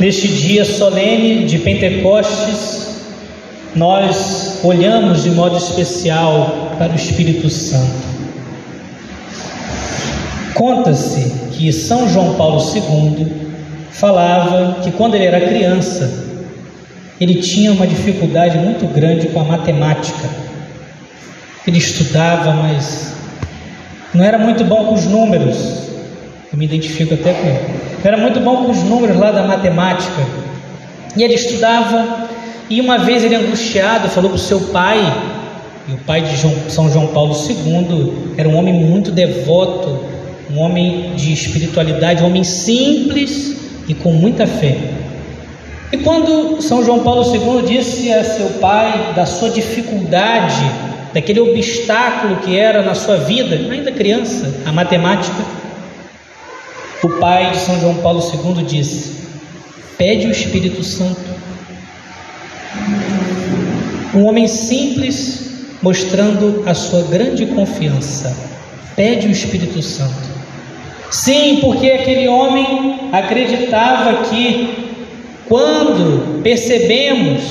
Neste dia solene de Pentecostes, nós olhamos de modo especial para o Espírito Santo. Conta-se que São João Paulo II falava que quando ele era criança, ele tinha uma dificuldade muito grande com a matemática. Ele estudava, mas não era muito bom com os números. Eu me identifico até com ele. Não era muito bom com os números lá da matemática. E ele estudava, e uma vez ele angustiado falou para o seu pai, e o pai de João, São João Paulo II era um homem muito devoto, um homem de espiritualidade, um homem simples e com muita fé. E quando São João Paulo II disse a seu pai da sua dificuldade, daquele obstáculo que era na sua vida, ainda criança, a matemática, o pai de São João Paulo II disse: Pede o Espírito Santo. Um homem simples mostrando a sua grande confiança. Pede o Espírito Santo. Sim, porque aquele homem acreditava que quando percebemos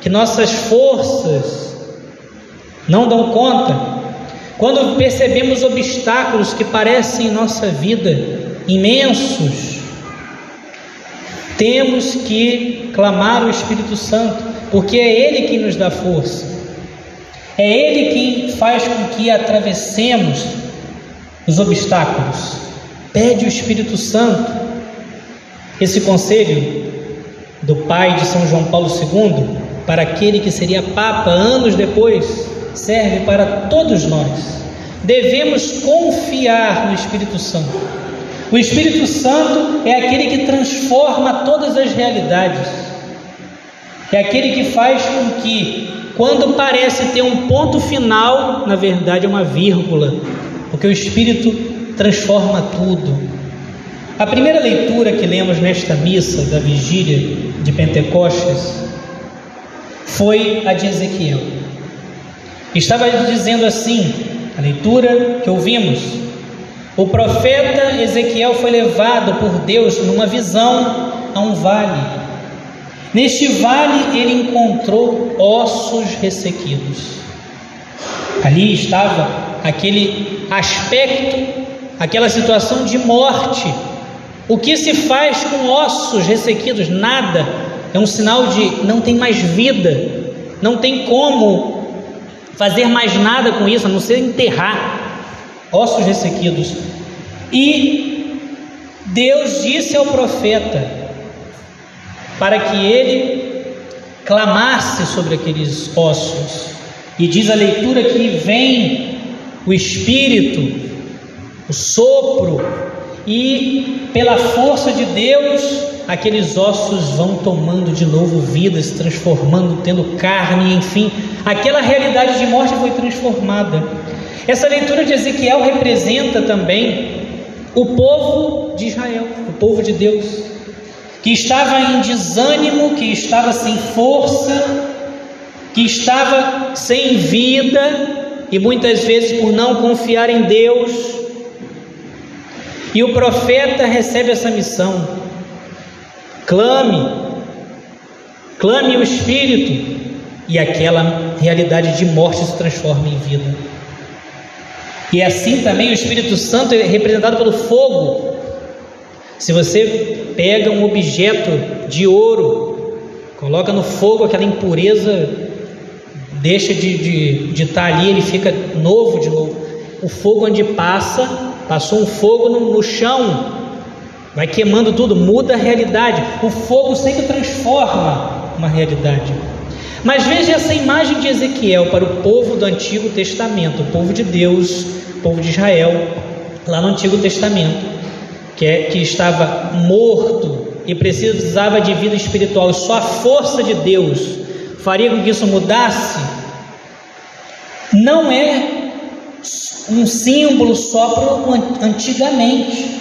que nossas forças não dão conta, quando percebemos obstáculos que parecem em nossa vida imensos, temos que clamar o Espírito Santo, porque é Ele quem nos dá força, é Ele quem faz com que atravessemos os obstáculos. Pede o Espírito Santo. Esse conselho do pai de São João Paulo II, para aquele que seria Papa anos depois, serve para todos nós. Devemos confiar no Espírito Santo. O Espírito Santo é aquele que transforma todas as realidades. É aquele que faz com que, quando parece ter um ponto final, na verdade é uma vírgula, porque o Espírito transforma tudo. A primeira leitura que lemos nesta missa da vigília de Pentecostes foi a de Ezequiel. Estava dizendo assim, a leitura que ouvimos: o profeta Ezequiel foi levado por Deus numa visão a um vale. Neste vale ele encontrou ossos ressequidos. Ali estava aquele aspecto, aquela situação de morte o que se faz com ossos ressequidos? Nada. É um sinal de não tem mais vida, não tem como fazer mais nada com isso, a não ser enterrar ossos ressequidos. E Deus disse ao profeta para que ele clamasse sobre aqueles ossos. E diz a leitura que vem o Espírito, o sopro e pela força de Deus, aqueles ossos vão tomando de novo vida, se transformando, tendo carne, enfim, aquela realidade de morte foi transformada. Essa leitura de Ezequiel representa também o povo de Israel, o povo de Deus, que estava em desânimo, que estava sem força, que estava sem vida e muitas vezes por não confiar em Deus, e o profeta recebe essa missão: clame, clame o Espírito, e aquela realidade de morte se transforma em vida. E assim também o Espírito Santo é representado pelo fogo. Se você pega um objeto de ouro, coloca no fogo aquela impureza, deixa de, de, de estar ali, ele fica novo de novo. O fogo onde passa Passou um fogo no, no chão, vai queimando tudo, muda a realidade. O fogo sempre transforma uma realidade. Mas veja essa imagem de Ezequiel para o povo do Antigo Testamento, o povo de Deus, o povo de Israel, lá no Antigo Testamento, que, é, que estava morto e precisava de vida espiritual, e só a força de Deus faria com que isso mudasse. Não é um símbolo só para antigamente.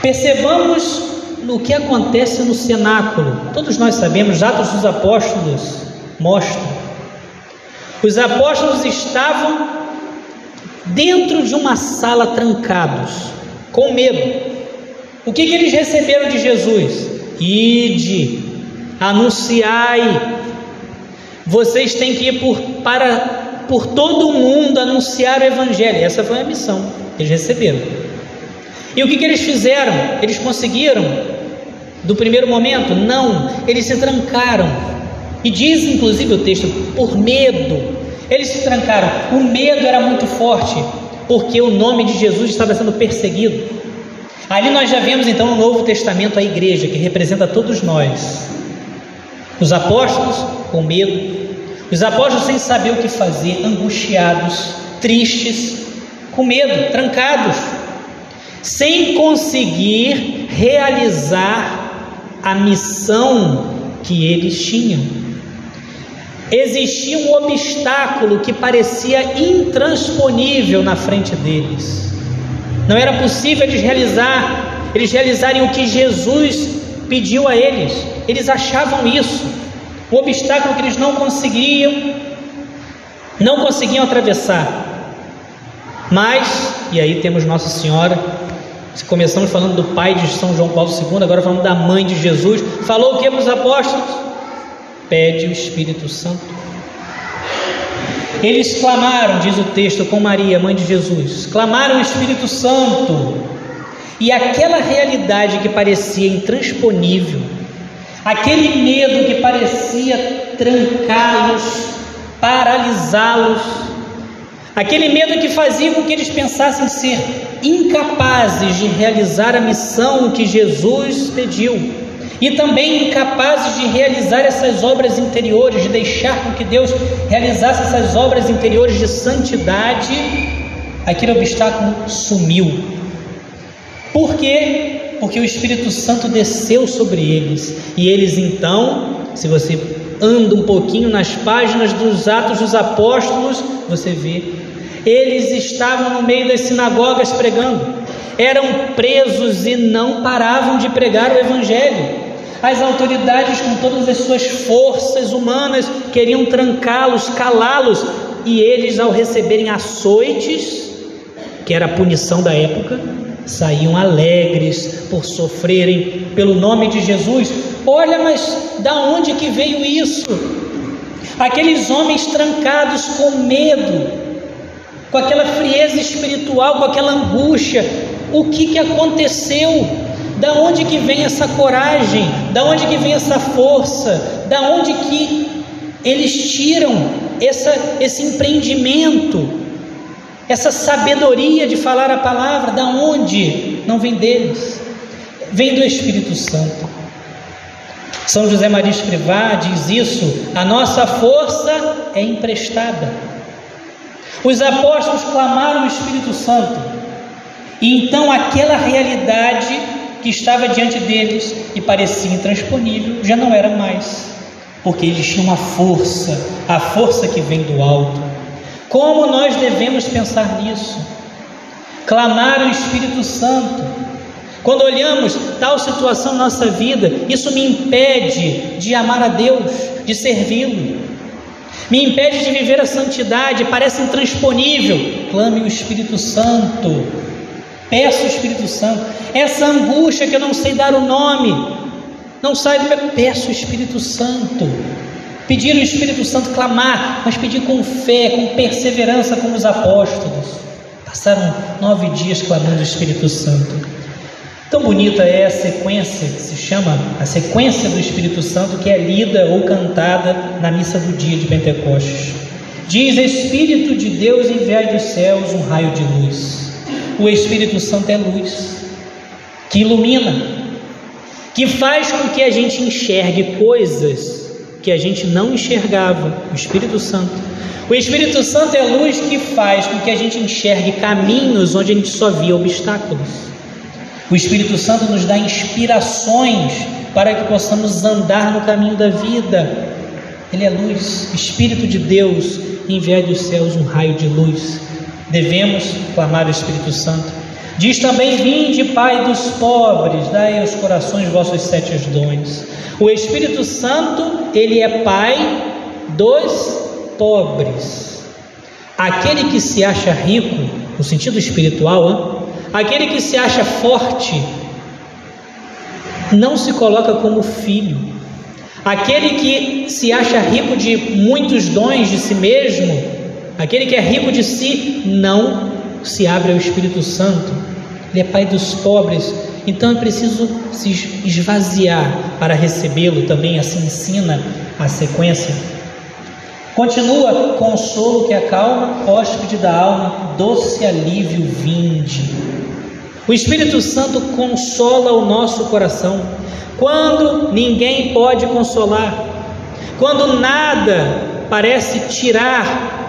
Percebamos no que acontece no cenáculo. Todos nós sabemos, Atos dos Apóstolos mostram. Os apóstolos estavam dentro de uma sala trancados, com medo. O que, que eles receberam de Jesus? ide, anunciai. Vocês têm que ir por, para, por todo o mundo anunciar o Evangelho. Essa foi a missão que eles receberam. E o que, que eles fizeram? Eles conseguiram? Do primeiro momento? Não, eles se trancaram. E diz inclusive o texto, por medo. Eles se trancaram. O medo era muito forte, porque o nome de Jesus estava sendo perseguido. Ali nós já vemos então no Novo Testamento a igreja, que representa todos nós. Os apóstolos com medo, os apóstolos sem saber o que fazer, angustiados, tristes, com medo, trancados, sem conseguir realizar a missão que eles tinham. Existia um obstáculo que parecia intransponível na frente deles. Não era possível eles realizar, eles realizarem o que Jesus pediu a eles. Eles achavam isso, um obstáculo que eles não conseguiam, não conseguiam atravessar. Mas, e aí temos Nossa Senhora, começamos falando do pai de São João Paulo II, agora falando da mãe de Jesus. Falou o que para os apóstolos? Pede o Espírito Santo. Eles clamaram, diz o texto, com Maria, mãe de Jesus, clamaram o Espírito Santo. E aquela realidade que parecia intransponível, aquele medo que parecia trancá-los, paralisá-los, aquele medo que fazia com que eles pensassem ser incapazes de realizar a missão que Jesus pediu e também incapazes de realizar essas obras interiores, de deixar com que Deus realizasse essas obras interiores de santidade, aquele obstáculo sumiu. Por quê? Porque o Espírito Santo desceu sobre eles e eles então, se você anda um pouquinho nas páginas dos Atos dos Apóstolos, você vê, eles estavam no meio das sinagogas pregando, eram presos e não paravam de pregar o Evangelho. As autoridades, com todas as suas forças humanas, queriam trancá-los, calá-los, e eles, ao receberem açoites, que era a punição da época, saíam alegres por sofrerem pelo nome de Jesus. Olha, mas da onde que veio isso? Aqueles homens trancados com medo, com aquela frieza espiritual, com aquela angústia, o que que aconteceu? Da onde que vem essa coragem? Da onde que vem essa força? Da onde que eles tiram essa, esse empreendimento, essa sabedoria de falar a palavra? Da onde? Não vem deles, vem do Espírito Santo. São José Maria Escrivá diz isso: a nossa força é emprestada. Os apóstolos clamaram o Espírito Santo, e então aquela realidade que estava diante deles e parecia intransponível, já não era mais, porque eles tinham uma força, a força que vem do alto. Como nós devemos pensar nisso? Clamar o Espírito Santo. Quando olhamos tal situação na nossa vida, isso me impede de amar a Deus, de servi-lo. Me impede de viver a santidade, parece intransponível. Clame o Espírito Santo. Peço o Espírito Santo. Essa angústia que eu não sei dar o nome, não sai do meu. Peço o Espírito Santo. Pedir o Espírito Santo, clamar, mas pedir com fé, com perseverança, como os apóstolos. Passaram nove dias clamando o Espírito Santo. Tão bonita é a sequência que se chama a sequência do Espírito Santo, que é lida ou cantada na missa do dia de Pentecostes. Diz: Espírito de Deus, enviai dos céus um raio de luz. O Espírito Santo é luz, que ilumina, que faz com que a gente enxergue coisas que a gente não enxergava. O Espírito Santo. O Espírito Santo é luz que faz com que a gente enxergue caminhos onde a gente só via obstáculos. O Espírito Santo nos dá inspirações para que possamos andar no caminho da vida. Ele é luz, Espírito de Deus, enviar dos céus um raio de luz devemos clamar o Espírito Santo. Diz também: Vinde, Pai dos pobres, dai aos corações vossos sete dons. O Espírito Santo, ele é Pai dos pobres. Aquele que se acha rico, no sentido espiritual, hein? aquele que se acha forte, não se coloca como filho. Aquele que se acha rico de muitos dons de si mesmo, aquele que é rico de si, não se abre ao Espírito Santo. Ele é pai dos pobres, então é preciso se esvaziar para recebê-lo. Também assim ensina a sequência. Continua, consolo que acalma, hóspede da alma, doce alívio vinde. O Espírito Santo consola o nosso coração quando ninguém pode consolar, quando nada parece tirar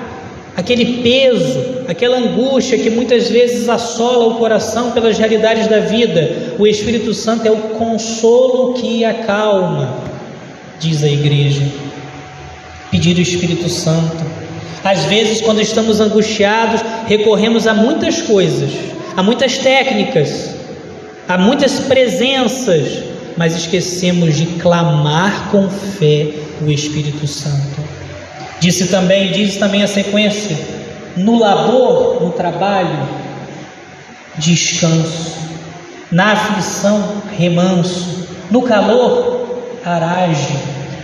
aquele peso, aquela angústia que muitas vezes assola o coração pelas realidades da vida. O Espírito Santo é o consolo que acalma, diz a igreja. Pedir o Espírito Santo. Às vezes, quando estamos angustiados, recorremos a muitas coisas, a muitas técnicas, a muitas presenças, mas esquecemos de clamar com fé o Espírito Santo. Disse também, diz também a sequência: no labor, no trabalho, descanso, na aflição, remanso, no calor, arage.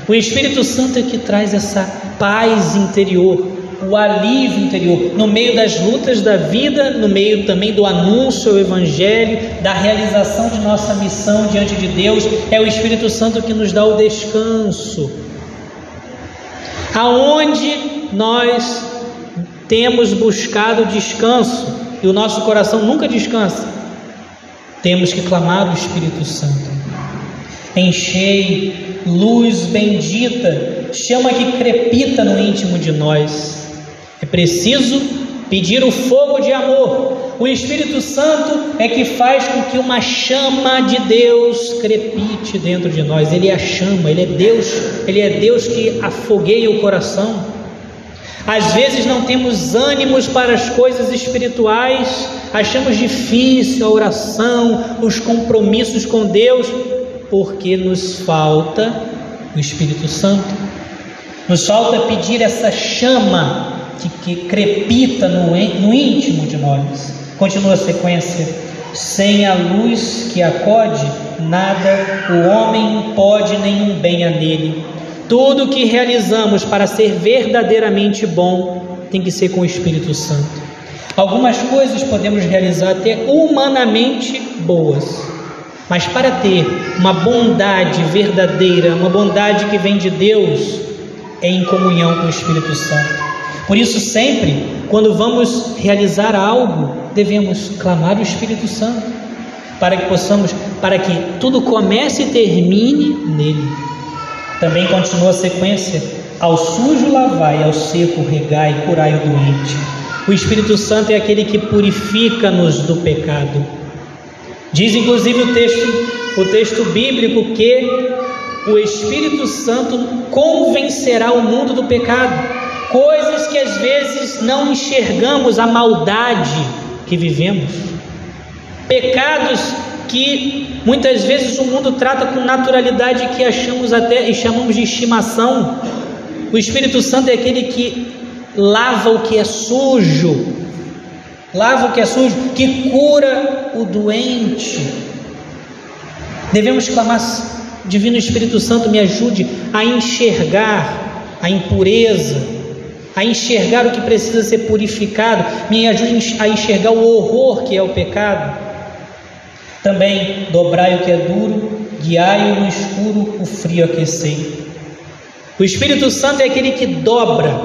O Espírito Santo é que traz essa paz interior, o alívio interior, no meio das lutas da vida, no meio também do anúncio ao Evangelho, da realização de nossa missão diante de Deus, é o Espírito Santo que nos dá o descanso. Aonde nós temos buscado descanso e o nosso coração nunca descansa, temos que clamar o Espírito Santo. Enchei, luz bendita, chama que crepita no íntimo de nós. É preciso pedir o fogo de amor. O Espírito Santo é que faz com que uma chama de Deus crepite dentro de nós. Ele é a chama, ele é Deus, ele é Deus que afogueia o coração. Às vezes não temos ânimos para as coisas espirituais, achamos difícil a oração, os compromissos com Deus, porque nos falta o Espírito Santo. Nos falta pedir essa chama que, que crepita no, no íntimo de nós. Continua a sequência. Sem a luz que acode, nada o homem pode nenhum bem a nele. Tudo que realizamos para ser verdadeiramente bom tem que ser com o Espírito Santo. Algumas coisas podemos realizar até humanamente boas, mas para ter uma bondade verdadeira, uma bondade que vem de Deus, é em comunhão com o Espírito Santo. Por isso, sempre, quando vamos realizar algo, devemos clamar o Espírito Santo, para que possamos, para que tudo comece e termine nele. Também continua a sequência: ao sujo lavai, ao seco regai, curai o doente. O Espírito Santo é aquele que purifica-nos do pecado. Diz inclusive o texto, o texto bíblico que o Espírito Santo convencerá o mundo do pecado coisas que às vezes não enxergamos a maldade que vivemos, pecados que muitas vezes o mundo trata com naturalidade que achamos até e chamamos de estimação. O Espírito Santo é aquele que lava o que é sujo, lava o que é sujo, que cura o doente. Devemos clamar, Divino Espírito Santo, me ajude a enxergar a impureza, a enxergar o que precisa ser purificado, me ajude a enxergar o horror que é o pecado. Também dobrai o que é duro, guiai no escuro, o frio aquecei. O Espírito Santo é aquele que dobra.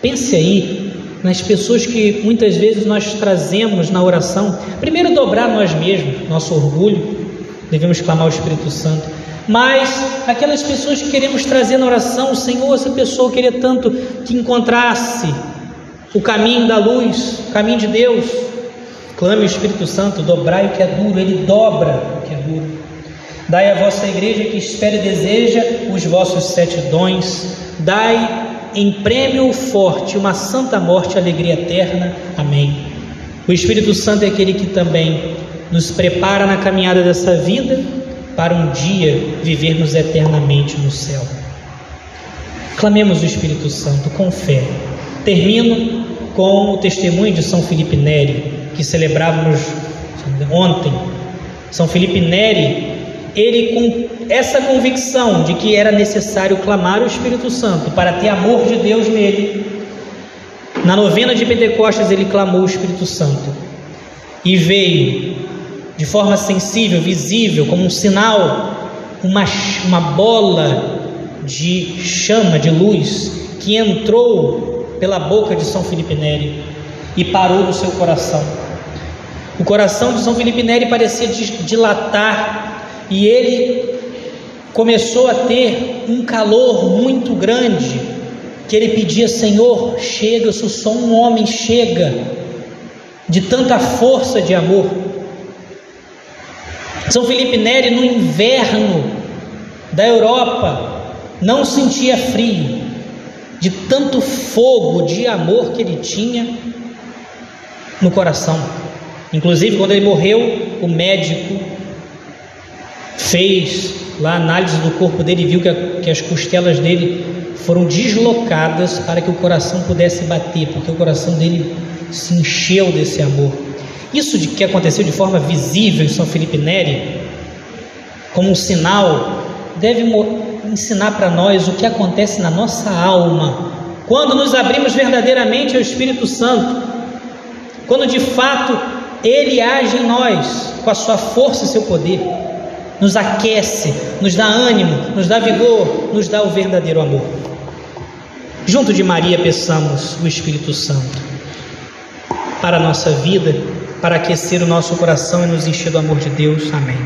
Pense aí nas pessoas que muitas vezes nós trazemos na oração. Primeiro, dobrar nós mesmos, nosso orgulho. Devemos clamar o Espírito Santo mas aquelas pessoas que queremos trazer na oração, Senhor, essa pessoa queria tanto que encontrasse o caminho da luz, o caminho de Deus. Clame o Espírito Santo, dobrai o que é duro, ele dobra o que é duro. Dai à vossa igreja que espera e deseja os vossos sete dons, dai em prêmio forte uma santa morte, alegria eterna. Amém. O Espírito Santo é aquele que também nos prepara na caminhada dessa vida para um dia vivermos eternamente no céu. Clamemos o Espírito Santo com fé. Termino com o testemunho de São Felipe Neri, que celebrávamos ontem. São Felipe Neri ele com essa convicção de que era necessário clamar o Espírito Santo para ter amor de Deus nele, na novena de Pentecostes ele clamou o Espírito Santo e veio de forma sensível, visível, como um sinal, uma, uma bola de chama, de luz, que entrou pela boca de São Felipe Neri e parou no seu coração. O coração de São Felipe Neri parecia dilatar e ele começou a ter um calor muito grande, que ele pedia: Senhor, chega, eu sou só um homem, chega, de tanta força de amor. São Felipe Neri, no inverno da Europa, não sentia frio, de tanto fogo de amor que ele tinha no coração. Inclusive, quando ele morreu, o médico fez lá a análise do corpo dele e viu que, a, que as costelas dele foram deslocadas para que o coração pudesse bater, porque o coração dele se encheu desse amor. Isso de que aconteceu de forma visível em São Felipe Neri, como um sinal, deve ensinar para nós o que acontece na nossa alma quando nos abrimos verdadeiramente ao Espírito Santo, quando de fato Ele age em nós com a sua força e seu poder, nos aquece, nos dá ânimo, nos dá vigor, nos dá o verdadeiro amor. Junto de Maria, peçamos o Espírito Santo para a nossa vida, para aquecer o nosso coração e nos encher do amor de Deus. Amém.